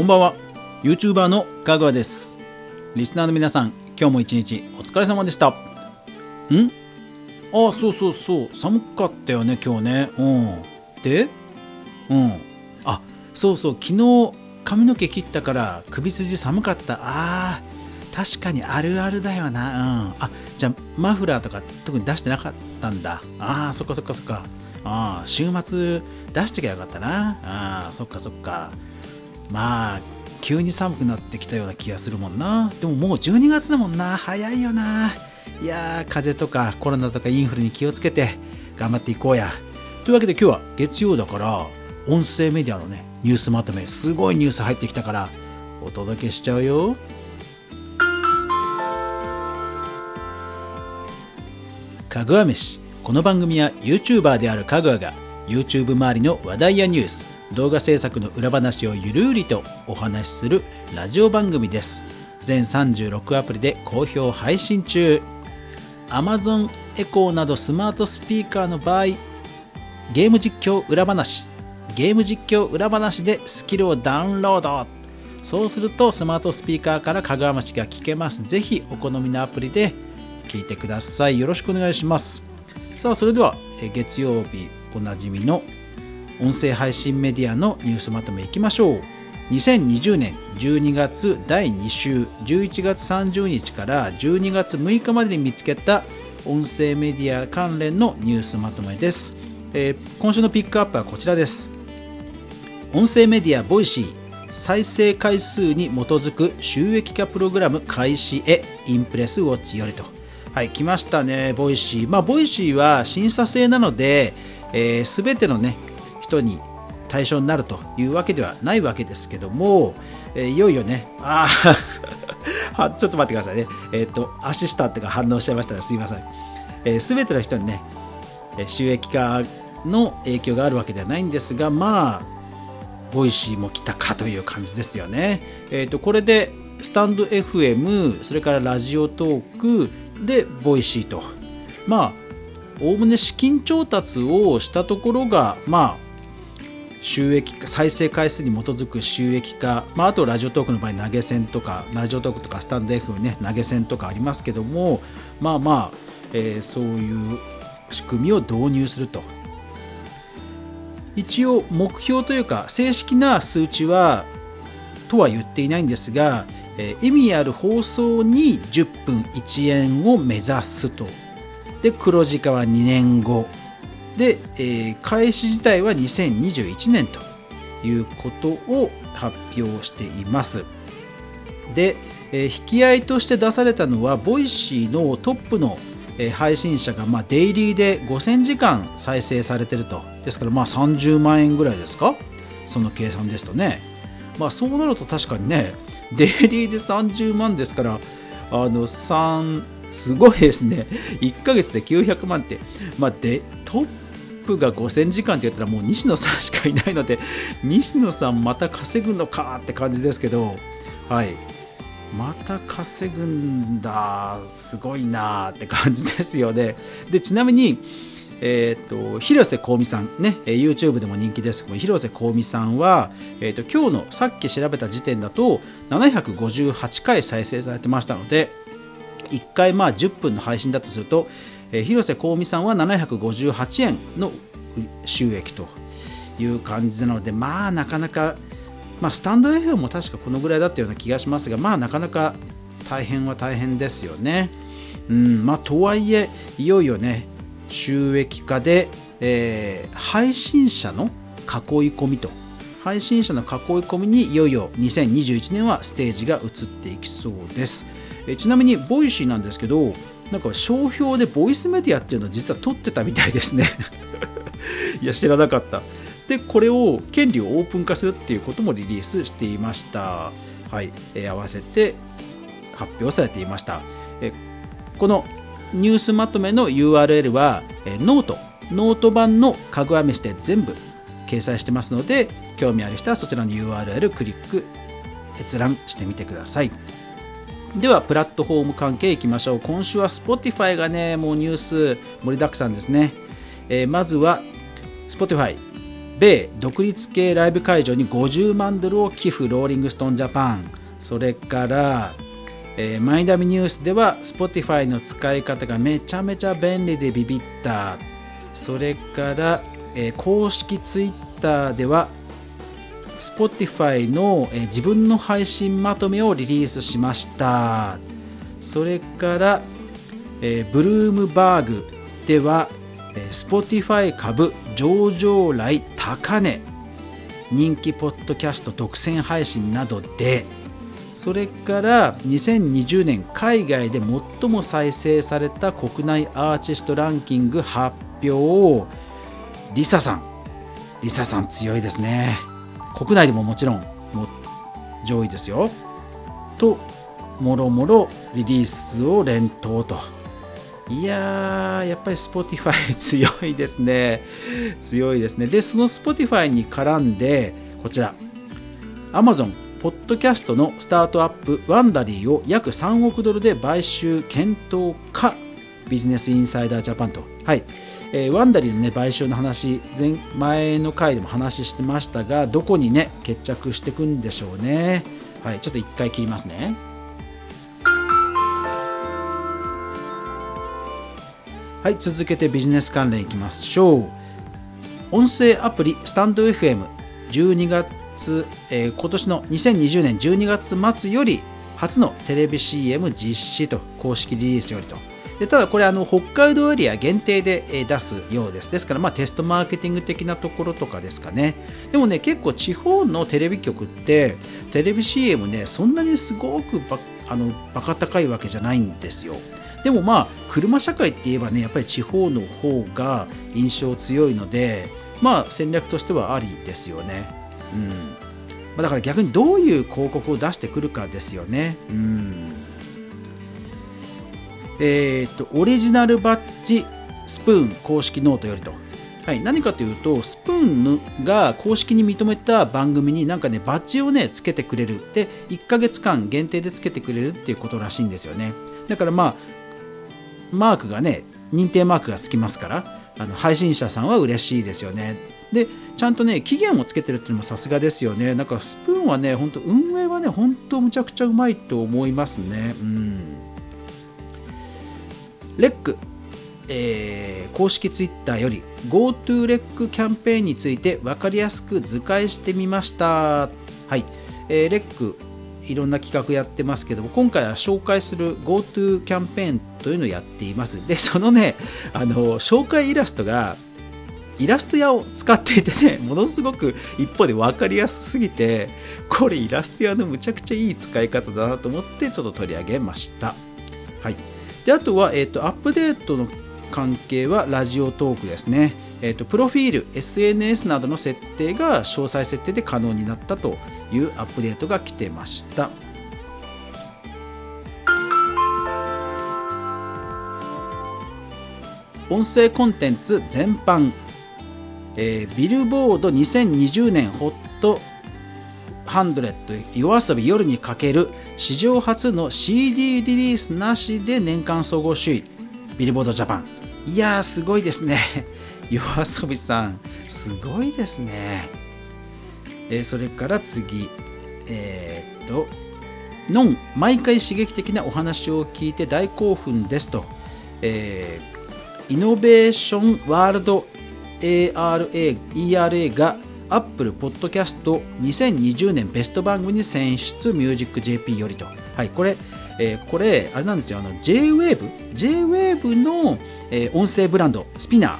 こんばんは。YouTuber のかぐわです。リスナーの皆さん今日も一日お疲れ様でした。ん？あそうそうそう。寒かったよね今日ね。うん。で？うん。あそうそう。昨日髪の毛切ったから首筋寒かった。あー確かにあるあるだよな。うん。あじゃあマフラーとか特に出してなかったんだ。あーそっかそっかそっか。ああ週末出してきゃよかったな。あーそっかそっか。まあ急に寒くなってきたような気がするもんな。でももう12月だもんな。早いよな。いやー風邪とかコロナとかインフルに気をつけて頑張っていこうや。というわけで今日は月曜だから音声メディアのねニュースまとめすごいニュース入ってきたからお届けしちゃうよ。かぐわ飯。この番組は YouTuber であるかぐわが YouTube 周りの話題やニュース動画制作の裏話をゆるりとお話しするラジオ番組です。全36アプリで好評配信中。Amazon エコーなどスマートスピーカーの場合ゲーム実況裏話。ゲーム実況裏話でスキルをダウンロード。そうするとスマートスピーカーからかぐわしが聞けます。ぜひお好みのアプリで聞いてください。よろしくお願いします。さあそれでは月曜日おなじみの音声配信メディアのニュースまとめいきましょう。2020年12月第2週11月30日から12月6日までに見つけた音声メディア関連のニュースまとめです、えー、今週のピックアップはこちらです。音声メディアボイシー再生回数に基づく収益化プログラム開始へインプレスウォッチよりと。はい来ましたねボイシー。まあボイシーは審査制なのですべ、えー、てのね人に対象になるというわけではないわけですけども、えー、いよいよね、ああ、ちょっと待ってくださいね、えっ、ー、と、アシスタントが反応しちゃいましたらすいません。す、えー、べ、ての人にね、収益化の影響があるわけではないんですが、まあ、ボイシーも来たかという感じですよね。えっ、と、これで、スタンド FM、それからラジオトークで、ボイシーと、まあ、おおむね資金調達をしたところが、まあ、収益化再生回数に基づく収益化、まあ、あとラジオトークの場合投げ銭とかラジオトークとかスタンド F ね投げ銭とかありますけどもまあまあ、えー、そういう仕組みを導入すると。一応目標というか正式な数値はとは言っていないんですが、えー、意味ある放送に10分1円を目指すと。で黒字化は2年後。で、えー、開始自体は2021年ということを発表しています。で、えー、引き合いとして出されたのはボイシーのトップの、配信者が、まあ、デイリーで5000時間再生されてると。ですからまあ30万円ぐらいですか？その計算ですとね。まあそうなると確かにねデイリーで30万ですからあの3すごいですね。1ヶ月で900万って。まあでトップが5000時間って言ったらもう西野さんしかいないので西野さんまた稼ぐのかって感じですけどはい。また稼ぐんだすごいなって感じですよね。でちなみにえーと、広瀬香美さんね YouTube でも人気ですけど広瀬香美さんは、えーと、と今日のさっき調べた時点だと758回再生されてましたので1回まあ10分の配信だとすると、えー、広瀬香美さんは758円の収益という感じなのでまあなかなか、まあ、スタンド FM も確かこのぐらいだったような気がしますがまあなかなか大変は大変ですよね。うんまあ、とはいえいよいよね収益化で、えー、配信者の囲い込みと配信者の囲い込みにいよいよ2021年はステージが移っていきそうですえちなみにボイシーなんですけどなんか商標でボイスメディアっていうのを実は取ってたみたいですね。いや知らなかった。でこれを権利をオープン化するっていうこともリリースしていました。はい、えー、合わせて発表されていました。えこのニュースまとめの URL は、えノート。ノート版のかぐわ飯で全部掲載してますので興味ある人はそちらの URL クリック閲覧してみてください。ではプラットフォーム関係いきましょう。今週は Spotify がねもうニュース盛りだくさんですね、えー、まずは Spotify 米独立系ライブ会場に50万ドルを寄付ローリングストーンジャパン。それからえー、マイナビニュースでは Spotify の使い方がめちゃめちゃ便利でビビった。それから、えー、公式 Twitter では Spotify の、え、自分の配信まとめをリリースしました。それから、えー、ブルームバーグでは、Spotify 株上場来高値人気ポッドキャスト独占配信などでそれから2020年海外で最も再生された国内アーティストランキング発表リサさんリサさん強いですね。国内でももちろんも上位ですよ。ともろもろリリースを連投と。いやーやっぱり Spotify 強いですね。強いですね。でその Spotify に絡んでこちら。Amazon ポッドキャストのスタートアップワンダリーを約3億ドルで買収検討かビジネスインサイダージャパンと、はい。えー、ワンダリーの、ね、買収の話前前の回でも話してましたがどこにね決着していくんでしょうね、はい、ちょっと1回切りますね。はい続けてビジネス関連いきましょう。音声アプリスタンド FM12 月、えー、今年の2020年12月末より初のテレビ CM 実施と公式リリースよりと。でただこれあの北海道エリア限定で出すようです。ですからまあテストマーケティング的なところとかですかね。でもね結構地方のテレビ局ってテレビ CM ねそんなにすごくばあのバカ高いわけじゃないんですよ。でもまあ車社会って言えばねやっぱり地方の方が印象強いのでまあ戦略としてはありですよね。うん。だから逆にどういう広告を出してくるかですよね。うん。えーと、オリジナルバッジスプーン公式ノートよりと、はい、何かというとスプーンが公式に認めた番組になんかねバッジをねつけてくれる。で1ヶ月間限定でつけてくれるっていうことらしいんですよね。だからまあマークがね認定マークがつきますからあの配信者さんは嬉しいですよね。でちゃんとね期限をつけてるっていうのもさすがですよね。なんかスプーンはね本当運営はね本当むちゃくちゃうまいと思いますね。うん。レックえー、公式ツイッターより GoTo レックキャンペーンについて分かりやすく図解してみましたはい、えー、レックいろんな企画やってますけども今回は紹介する GoTo キャンペーンというのをやっていますでそのねあの紹介イラストがイラスト屋を使っていてね、ものすごく一方で分かりやすすぎて、これイラスト屋のむちゃくちゃいい使い方だなと思ってちょっと取り上げました。はい。であとは、えーと、アップデートの関係はラジオトークですね、えーと、プロフィール SNS などの設定が詳細設定で可能になったというアップデートが来てました。音声コンテンツ全般、えー、ビルボード2020年ホット100夜遊び夜にかける史上初の CD リリースなしで年間総合首位ビルボードジャパン。いやーすごいですね。夜遊びさんすごいですね、えー、それから次。えー、っとのん毎回刺激的なお話を聞いて大興奮ですと、えー、イノベーションワールド ARA ERA が Apple Podcast 2020年ベスト番組に選出ミュージック JP よりと。はい、これ、えー、これ、あれなんですよ、あの JWAVE、JWAVE の、えー、音声ブランド、スピナ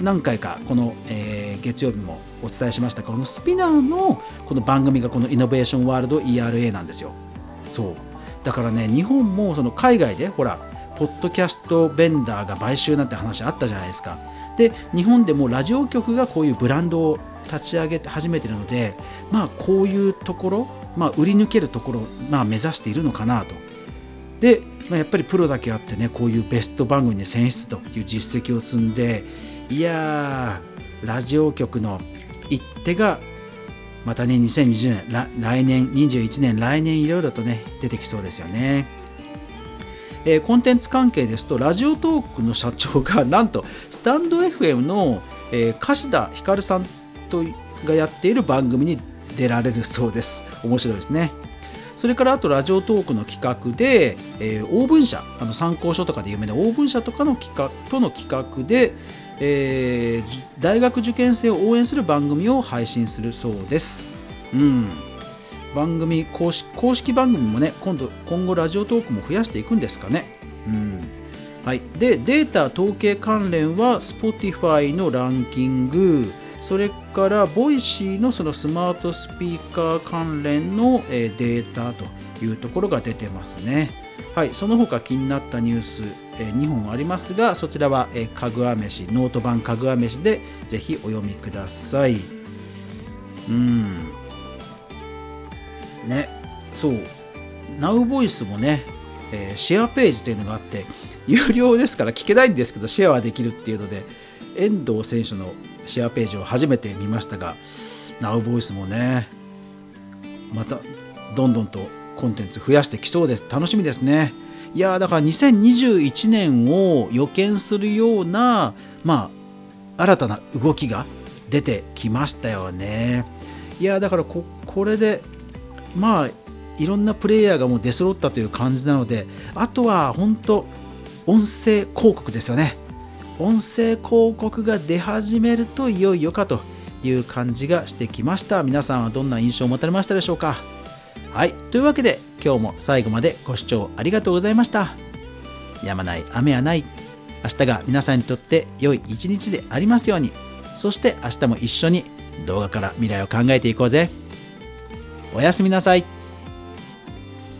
ー、何回かこの、えー、月曜日もお伝えしましたこのスピナーのこの番組がこのイノベーションワールド ERA なんですよ。そうだからね、日本もその海外で、ほら、ポッドキャストベンダーが買収なんて話あったじゃないですか。で日本でもラジオ局がこういうブランドを立ち上げて始めてるので、まあ、こういうところ、まあ、売り抜けるところを、まあ、目指しているのかなと。で、まあ、やっぱりプロだけあってねこういうベスト番組に選出という実績を積んでいやーラジオ局の一手がまたね2020年来年21年来年いろいろとね出てきそうですよね。えー、コンテンツ関係ですとラジオトークの社長がなんとスタンド FM の、えー、柏田ひかるさんとがやっている番組に出られるそうです。面白いですね。それからあとラジオトークの企画で、えー、オーブン社あの参考書とかで有名なオーブン社とかの企画との企画で、えー、大学受験生を応援する番組を配信するそうです。うん。番組公式公式番組もね今度今後ラジオトークも増やしていくんですかね。うん。はい、でデータ統計関連は Spotify のランキング。それからボイシーのそのスマートスピーカー関連のデータというところが出てますね。はい、その他気になったニュースえ2本ありますがそちらはえかぐわ飯ノート版かぐわ飯でぜひお読みください。うんねそう Now ボイスもね、え、シェアページというのがあって有料ですから聞けないんですけどシェアはできるっていうので遠藤選手のシェアページを初めて見ましたが Now ボイスもねまたどんどんとコンテンツ増やしてきそうです。楽しみですね。いやだから2021年を予見するようなまあ新たな動きが出てきましたよね。いやだからここれでまあいろんなプレイヤーがもう出揃ったという感じなのであとは本当音声広告ですよね。音声広告が出始めるといよいよかという感じがしてきました。皆さんはどんな印象を持たれましたでしょうか？はい。というわけで今日も最後までご視聴ありがとうございました。やまない雨はない。明日が皆さんにとって良い一日でありますように。そして明日も一緒に動画から未来を考えていこうぜ。おやすみなさい。